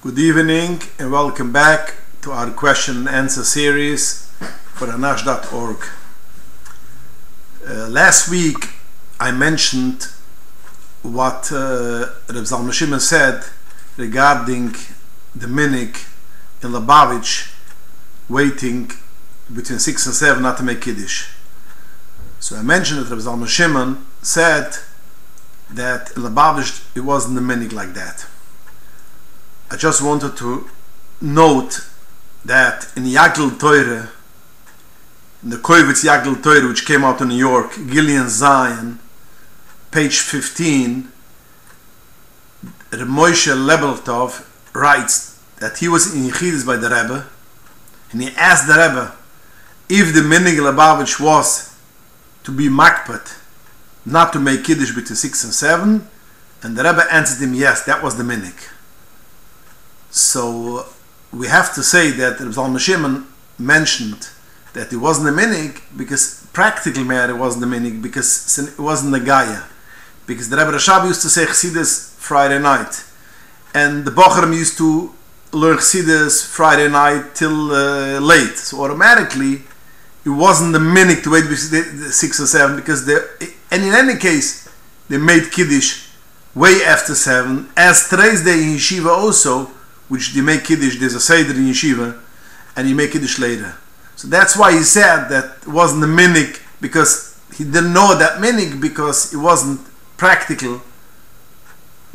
Good evening and welcome back to our question and answer series for anash.org. Uh, last week I mentioned what uh, Reb Zalman Shimon said regarding the minik in Lubavitch waiting between 6 and 7 not to make Kiddush. So I mentioned that Reb Zalman Shimon said that in Lubavitch it wasn't the minik like that. I just wanted to note that in Yagel Teure, in the Koivitz Yagel Teure, which came out in New York, Gillian Zion, page 15, Moshe Lebeltov writes that he was in Yechidus by the Rebbe, and he asked the Rebbe if the Minig Lubavitch was to be makpat, not to make Kiddush between 6 and 7, and the Rebbe answered him, yes, that was the Minig. So we have to say that Reb Zalman Shimon mentioned that it wasn't a minig because practically matter it wasn't a minig because it wasn't a Gaia. Because the Rebbe Rashab used to say Chassidus Friday night. And the Bocharim used to learn Chassidus Friday night till uh, late. So automatically it wasn't the minig to wait between 6 or 7 because they, and in any case they made Kiddush way after 7 as today's day in Yeshiva also which they make Kiddush, there's a Seder in Yeshiva, and you make Kiddush later. So that's why he said that wasn't a minik, because he didn't know that minik, because it wasn't practical,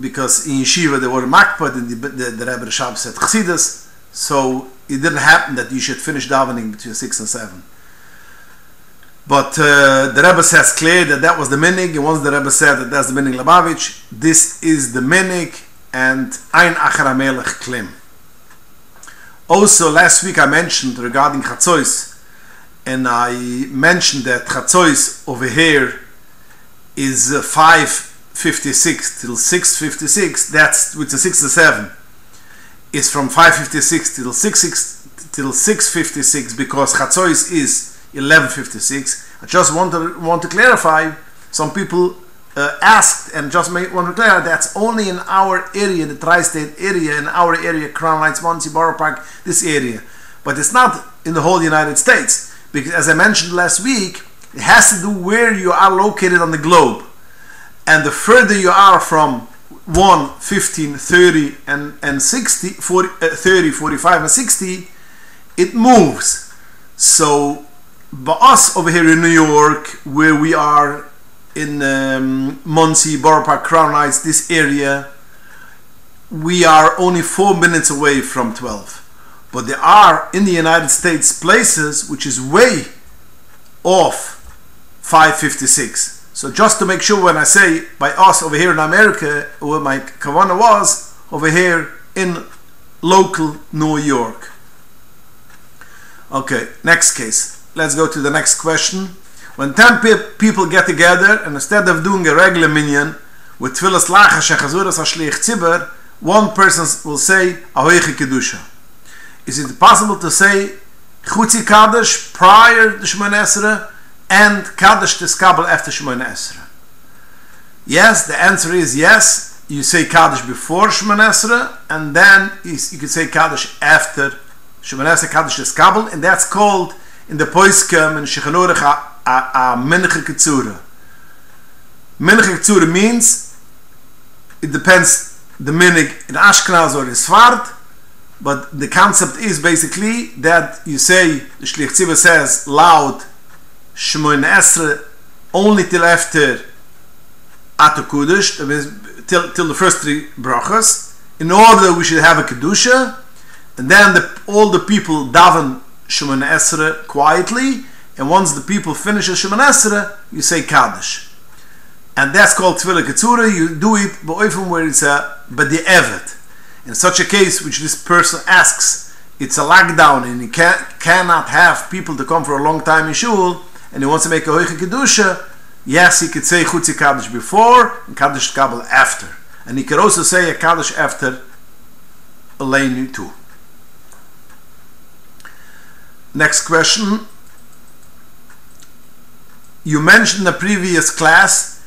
because in Yeshiva there were makpad, and the, the, the Rebbe Rashab said Chassidus, so it didn't happen that you should finish davening between 6 and 7. But uh, the Rebbe says clear that that was the minig, and once the Rebbe said that that's the minig Lubavitch, this is the minig, and Ein Melech Klim. Also, last week I mentioned regarding Chatzois, and I mentioned that Chatzois over here is uh, 556 till 656, that's with the 6 to 7, is from 556 till 6 till 656 because Chatzois is 1156. I just want to, want to clarify, some people uh, asked and just made one clear that's only in our area, the tri-state area, in our area, Crown Heights, Monsey, Borough Park, this area. But it's not in the whole United States because, as I mentioned last week, it has to do where you are located on the globe. And the further you are from 1, 15, 30, and, and 60, 40, uh, 30, 45, and 60, it moves. So, by us over here in New York, where we are in um, Monsey, Borough Park, Crown Heights, this area, we are only four minutes away from 12. But there are in the United States places which is way off 556. So just to make sure when I say by us over here in America, where my kavana was, over here in local New York. Okay, next case. Let's go to the next question. When 10 people get together, and instead of doing a regular minyan, with tfilas lachash and chazuras hashliach tzibur, one person will say, Ahoiche Kedusha. Is it possible to say, Chutzi Kaddish prior to Shemon Esra, and Kaddish Teskabel after Shemon Esra? Yes, the answer is yes. You say Kaddish before Shemon Esra, and then you could say Kaddish after Shemon Esra, Kaddish Teskabel, and that's called in the Poiskem and Shulchan Aruch a, a menige kitsura. Menige kitsura means it depends the minig in Ashkenaz or in Svart, but the concept is basically that you say the Shlich Tzibah says loud Shemoin Esre only till after Ato Kudish, till, till the first three brachas, in order we should have a Kedusha, and then the, all the people daven Shemoin Esre quietly, and once the people finish a Shemon Esra, you say Kaddish. And that's called Tefillah Ketzura. You do it from where it's a the Evet. In such a case, which this person asks, it's a lockdown and he can, cannot have people to come for a long time in Shul, and he wants to make a Hoiche Kedusha, yes, he could say Chutzi Kaddish before and Kaddish Kabul after. And he could also say a Kaddish after Aleinu too. Next question you mentioned in the previous class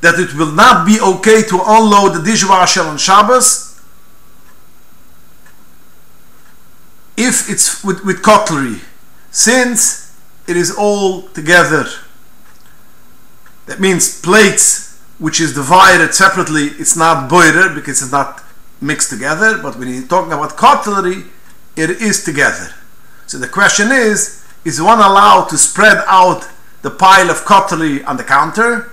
that it will not be okay to unload the dishwasher on Shabbos if it's with, with cutlery, since it is all together, that means plates which is divided separately, it's not boiler because it's not mixed together, but when you're talking about cutlery, it is together. So the question is, is one allowed to spread out the pile of cutlery on the counter?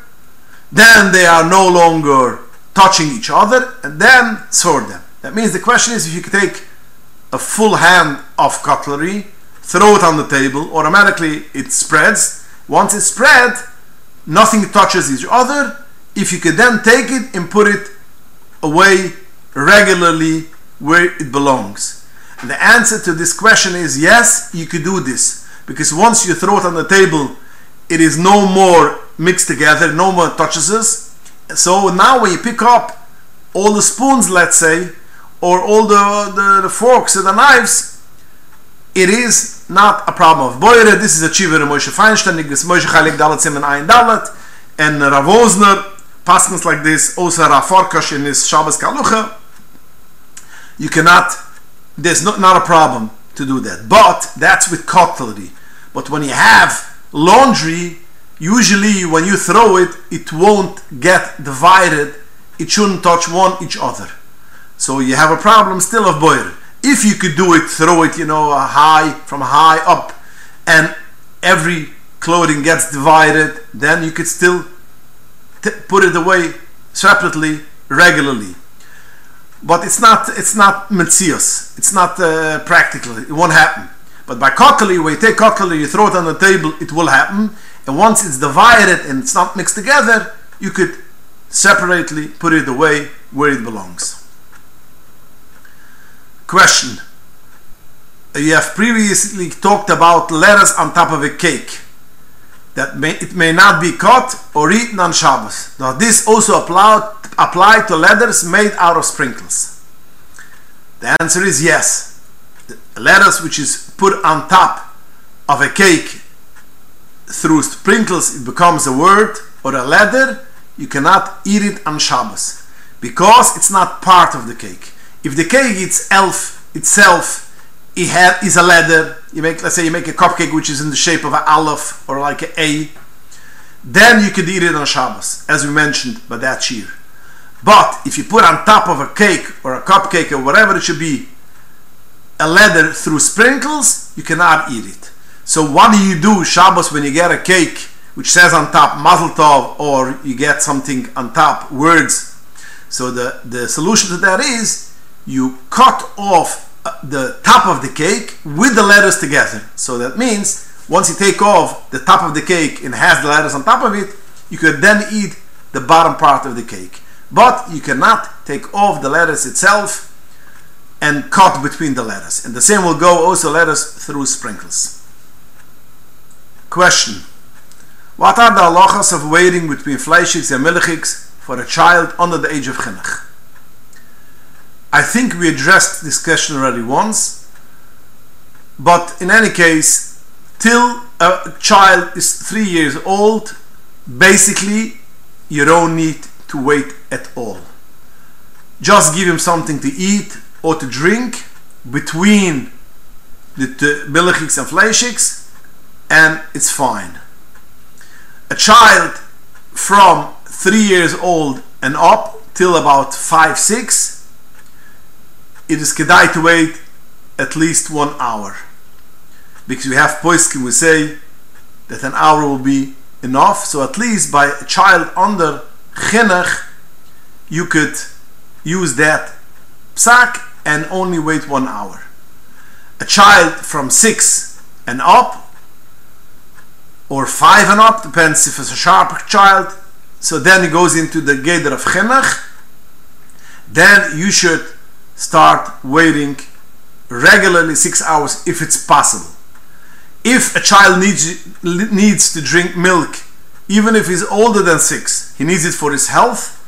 Then they are no longer touching each other, and then sort them. That means the question is if you could take a full hand of cutlery, throw it on the table, automatically it spreads. Once it's spread, nothing touches each other. If you could then take it and put it away regularly where it belongs. And the answer to this question is yes, you could do this. Because once you throw it on the table, it is no more mixed together, no more touches us. So now when you pick up all the spoons, let's say, or all the, the, the forks and the knives, it is not a problem of boire. This is a chiver Moshe Feinstein, this Moshe Chalik Dalat Simen Ein Dalat, and Rav Wosner, passments like this, also Rav Farkash in his Shabbos Kalucha. You cannot, there's not, not a problem to do that. But that's with cutlery. But when you have laundry, usually when you throw it, it won't get divided. It shouldn't touch one each other. So you have a problem still of boiler. If you could do it, throw it, you know, high from high up, and every clothing gets divided, then you could still put it away separately, regularly. But it's not it's not metzios. It's not uh, practical. It won't happen. But by cutlery, when you take cutlery, you throw it on the table, it will happen. And once it's divided and it's not mixed together, you could separately put it away where it belongs. Question. Uh, you have previously talked about lettuce on top of a cake. That may, it may not be cut or eaten on Shabbos. Does this also apply, apply to letters made out of sprinkles? The answer is yes. Lettuce which is put on top of a cake through sprinkles, it becomes a word or a letter. You cannot eat it on Shabbos because it's not part of the cake. If the cake itself itself it is a leather. You make let's say you make a cupcake which is in the shape of an aleph or like an a then you could eat it on Shabbos as we mentioned by that cheer but if you put on top of a cake or a cupcake or whatever it should be a leather through sprinkles you cannot eat it so what do you do Shabbos when you get a cake which says on top Mazel Tov or you get something on top words so the the solution to that is you cut off uh, the top of the cake with the letters together. So that means once you take off the top of the cake and has the letters on top of it, you could then eat the bottom part of the cake. But you cannot take off the letters itself and cut between the letters. And the same will go also letters through sprinkles. Question. What are the halachas of waiting between fleishiks and milchiks for a child under the age of chinuch? I think we addressed this question already once, but in any case, till a child is three years old, basically you don't need to wait at all. Just give him something to eat or to drink between the, the and fleischiks, and it's fine. A child from three years old and up till about five, six it is kedai to wait at least one hour. Because we have poiskim, we say that an hour will be enough. So at least by a child under chinuch, you could use that psak and only wait one hour. A child from six and up, or five and up, depends if it's a sharp child. So then it goes into the Geder of chinuch. Then you should start waiting regularly six hours if it's possible. If a child needs, needs to drink milk, even if he's older than six, he needs it for his health,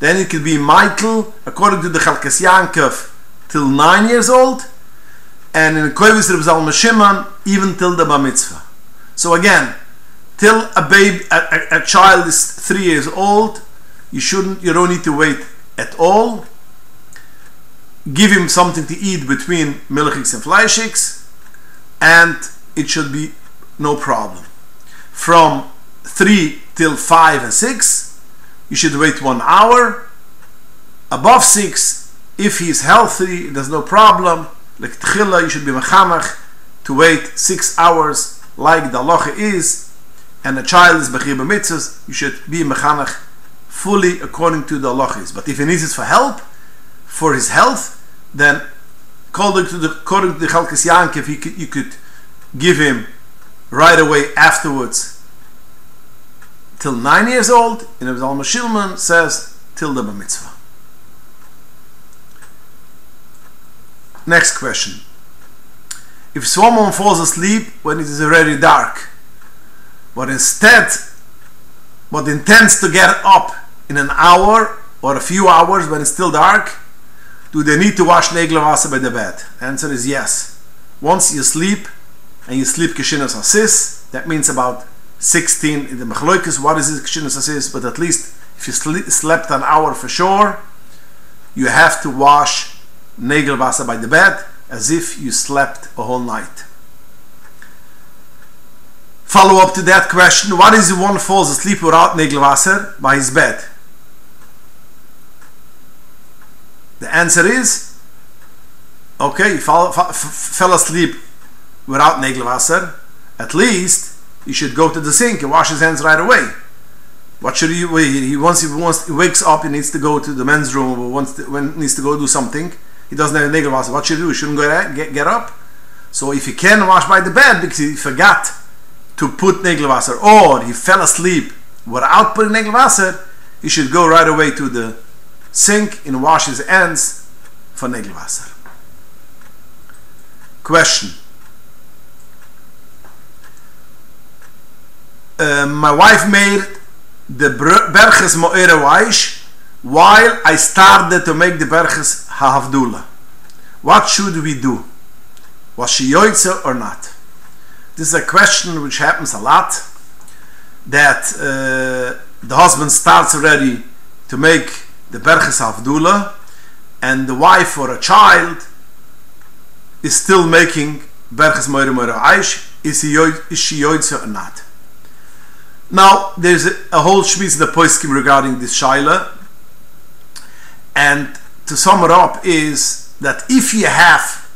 then it could be Michael, according to the Chalkas Yankov, till nine years old, and in Koivis Reb Zalma Shimon, even till the Bar Mitzvah. So again, till a baby, a, a, a child is three years old, you shouldn't, you don't need to wait at all give him something to eat between milchiks and fleishiks, and it should be no problem. From 3 till 5 and 6, you should wait one hour. Above 6, if he's healthy, there's no problem. Like tchila, you should be mechamach to wait 6 hours like the halacha is, and a child is bechir b'mitzvahs, you should be mechanach fully according to the halachas. But if he needs it for help, for his health, then according to the according to the Chalkas Yankiv, he could, you could give him right away afterwards till nine years old. And Reb Zalman Shimon says till the mitzvah. Next question. If someone falls asleep when it is already dark, but instead but intends to get up in an hour or a few hours when it's still dark, do they need to wash Neglavasa by the bed? Answer is yes. Once you sleep, and you sleep Kishinas Asis, that means about 16 in the Mechloikis, what is it Kishinas Asis? But at least if you slept an hour for sure, you have to wash Neglavasa by the bed as if you slept a whole night. Follow up to that question, what is the one falls asleep without Neglavasser by his bed? The answer is okay, you fall, fell asleep without Neglavasser, at least he should go to the sink and wash his hands right away. What should he? He once he wants he wakes up, he needs to go to the men's room or wants to, when needs to go do something. He doesn't have a Neglavasser. What should he do? He shouldn't go there, get, get up. So if he can wash by the bed because he forgot to put Neglavasser or he fell asleep without putting Neglavasser, he should go right away to the sink and wash his hands for Neglavasser. Question. Uh, my wife made the Berges Mo'ere Weish while I started to make the Berges Ha'avdula. What should we do? Was she yoitze or not? This is a question which happens a lot that uh, the husband starts already to make the Berges Ha'avdula and the wife or a child is still making Berges Mo'ere Mo'ere Weish. Is, he, is she yoitze or not? Now, there's a, a whole shmiz the poiskim regarding this shaila, and to sum it up is that if you have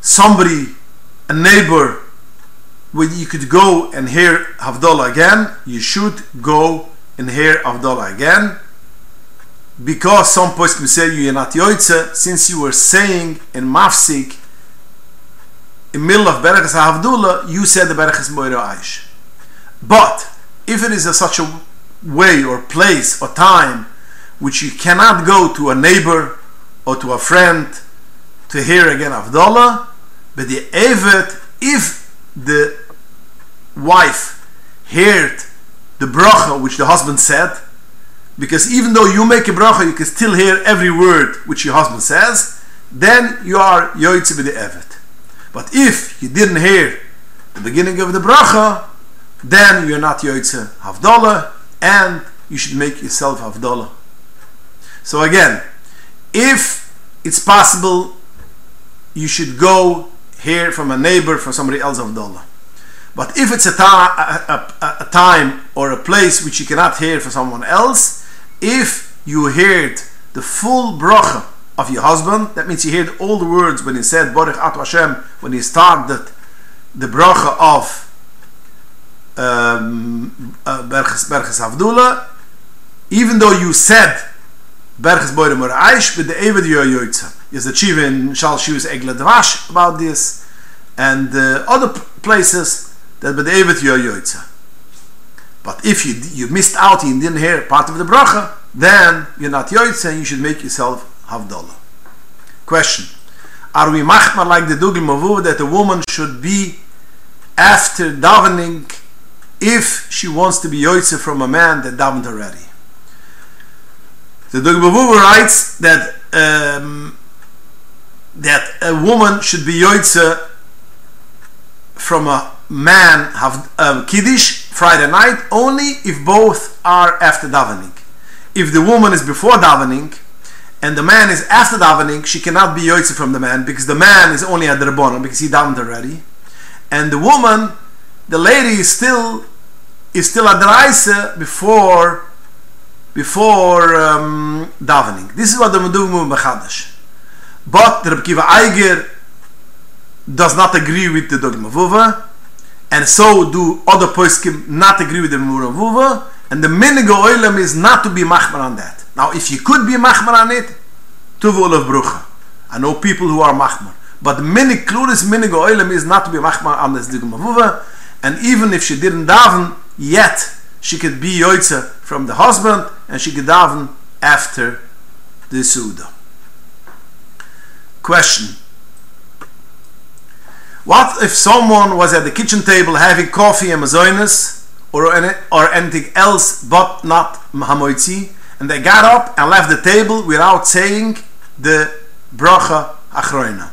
somebody, a neighbor, where you could go and hear Havdalah again, you should go and hear Havdalah again, because some poiskim say you are not yoitze, since you were saying in mafsik, in middle of Berachas Havdullah, you said the Berachas Moira Aish. But if it is a, such a way or place or time which you cannot go to a neighbor or to a friend to hear again Avdallah, but the Evet, if the wife heard the bracha which the husband said, because even though you make a bracha, you can still hear every word which your husband says, then you are yoitze with the Evet. But if you didn't hear the beginning of the bracha, then you're not Yoitze Havdalah, and you should make yourself Havdalah. So again, if it's possible, you should go hear from a neighbor, from somebody else of Havdalah. But if it's a, ta- a, a, a, time or a place which you cannot hear from someone else, if you heard the full bracha of your husband, that means you heard all the words when he said Baruch Atu Hashem, when he started the bracha of um, uh, Berges Avdula, even though you said Berges Boire Mor Aish, with the Eved Yoyoitza. Is the Chiva in Shal Egle Dvash about this, and uh, other places that with the Eved Yoyoitza. But if you you missed out and didn't hear part of the bracha, then you're not yoitza and you should make yourself havdalah. Question: Are we machmar like the Dugim Mavu that a woman should be after davening if she wants to be yoitze from a man that davened already. The Dugbavu writes that um, that a woman should be yoitze from a man have um, kiddush Friday night only if both are after davening. If the woman is before davening and the man is after davening, she cannot be yoitze from the man because the man is only at the rabbanon because he davened already, and the woman, the lady, is still is still at the before before um, davening. This is what the Meduvim Mechadash. But the Rebbe Kiva Eiger does not agree with the Dogma Vuva, and so do other poskim not agree with the Mura Vuva, and the Minigo Oilam is not to be machmar on that. Now, if you could be machmar on it, Tuvu Olav Brucha. I know people who are machmar. But the Minig Kluris Minigo Oilam is not to be machmar on this Dogma Vuva, and even if she didn't daven yet, she could be yoitza from the husband and she could daven after the suda. Question. What if someone was at the kitchen table having coffee and mazoinas or, any, or anything else but not hamoitzi and they got up and left the table without saying the bracha achroina?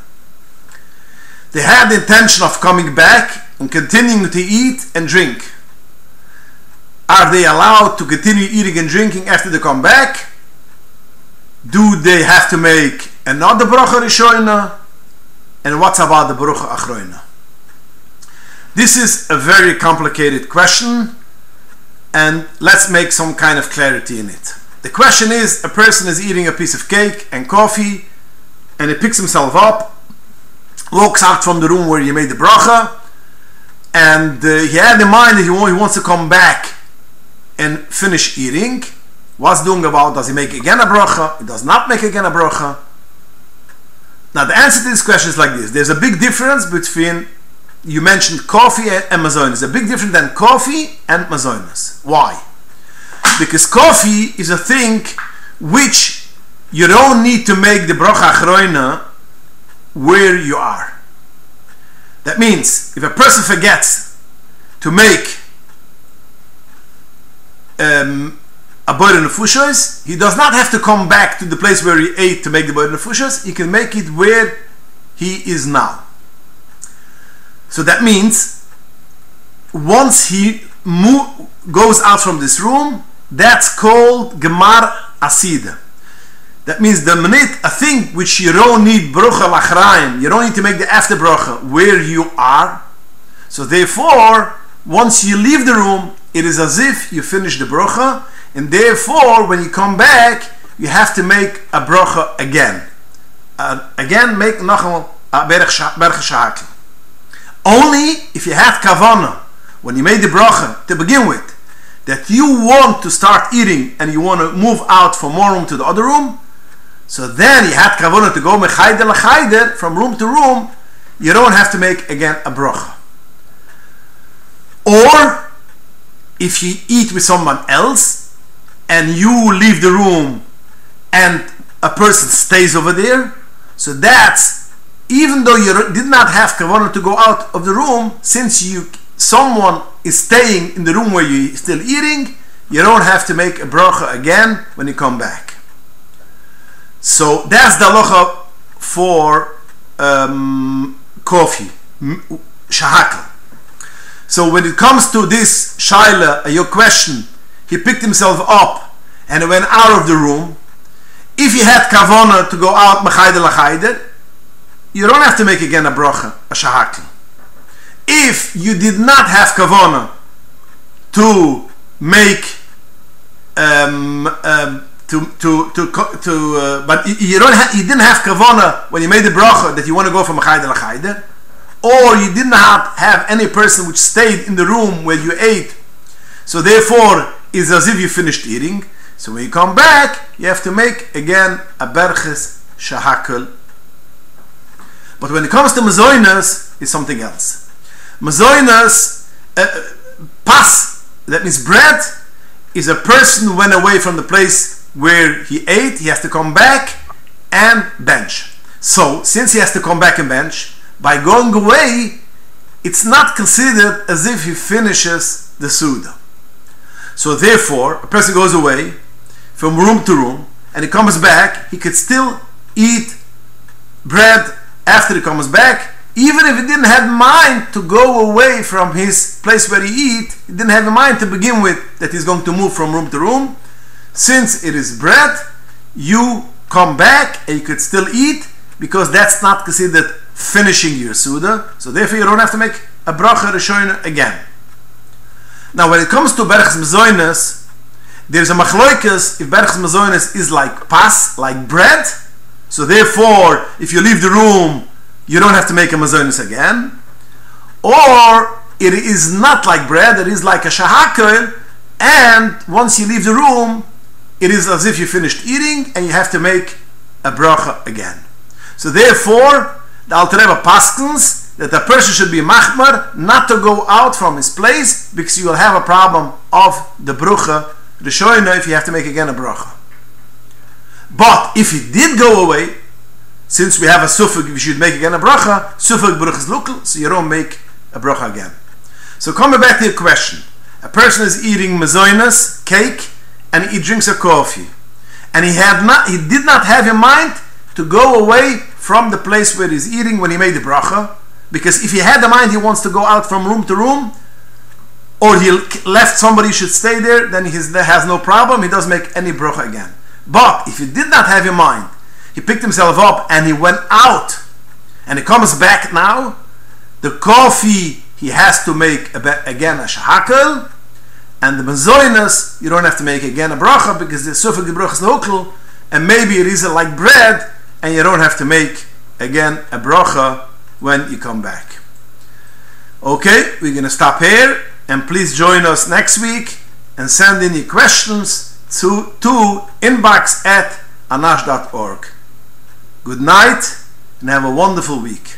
They had the intention of coming back and continuing to eat and drink. Are they allowed to continue eating and drinking after they come back? Do they have to make another bracha rishoina? And what's about the bracha achroina? This is a very complicated question, and let's make some kind of clarity in it. The question is: a person is eating a piece of cake and coffee, and he picks himself up, walks out from the room where he made the bracha, and uh, he had in mind that he wants to come back and finish eating. What's doing about? Does he make again a bracha? He does not make again a bracha. Now the answer to this question is like this: There's a big difference between you mentioned coffee and mazonas. A big difference than coffee and mazonas. Why? Because coffee is a thing which you don't need to make the bracha achroina where you are. That means if a person forgets to make um, a borei nefashos, he does not have to come back to the place where he ate to make the borei nefashos. He can make it where he is now. So that means once he mo- goes out from this room, that's called gemar asida. That means the minute a thing which you don't need brocha lachrayim, you don't need to make the after brocha where you are. So therefore, once you leave the room, it is as if you finish the brocha, and therefore, when you come back, you have to make a brocha again. Uh, again, make nachal berach Only if you had kavana when you made the bracha to begin with, that you want to start eating and you want to move out from one room to the other room, so then you had kavana to go from room to room, you don't have to make again a bracha. Or if you eat with someone else and you leave the room and a person stays over there, so that's even though you did not have kavanah to go out of the room, since you someone is staying in the room where you're still eating, you don't have to make a bracha again when you come back. So that's the halacha for um, coffee, shahakal. So when it comes to this Shaila, uh, your question, he picked himself up and went out of the room. If he had kavana to go out mechayder lachayder, you don't have to make again a bracha, a shahakli. If you did not have kavana to make um, um, to to to to uh, but you don't ha- you didn't have kavana when you made the bracha that you want to go from mechayder lachayder or you did not have any person which stayed in the room where you ate, so therefore it's as if you finished eating. So when you come back, you have to make again a berches shahakal. But when it comes to mazoinas, it's something else. Mazoinas, uh, pas, that means bread, is a person who went away from the place where he ate, he has to come back and bench. So, since he has to come back and bench, by going away, it's not considered as if he finishes the Suda. So therefore, a person goes away from room to room and he comes back, he could still eat bread after he comes back, even if he didn't have mind to go away from his place where he eat, he didn't have a mind to begin with that he's going to move from room to room. Since it is bread, you come back and you could still eat because that's not considered finishing your Suda. So therefore you don't have to make a bracha Rishoyna again. Now when it comes to Berchs Mezoynes, there's a machloikas if Berchs Mezoynes is like pas, like bread. So therefore, if you leave the room, you don't have to make a Mezoynes again. Or it is not like bread, it is like a shahakel, and once you leave the room, it is as if you finished eating and you have to make a bracha again. So therefore, the Alter Rebbe paskins that a person should be machmar not to go out from his place because you will have a problem of the brucha, the shoyna, if you have to make again a bracha. But if he did go away, since we have a sufik, we should make again a bracha, sufik bracha is lukal, so you don't make a bracha again. So coming back to your question, a person is eating mazoinas, cake, and he drinks a coffee. And he had not he did not have in mind to go away from the place where he's eating when he made the bracha. Because if he had the mind he wants to go out from room to room, or he left somebody should stay there, then he has no problem, he doesn't make any bracha again. But if he did not have in mind, he picked himself up and he went out, and he comes back now, the coffee he has to make again a shahakel, and the mazoinas you don't have to make again a bracha because the sufik the bracha is and maybe it isn't like bread, and you don't have to make again a bracha when you come back. Okay, we're going to stop here, and please join us next week and send in your questions to, to inbox at anash.org. Good night and have a wonderful week.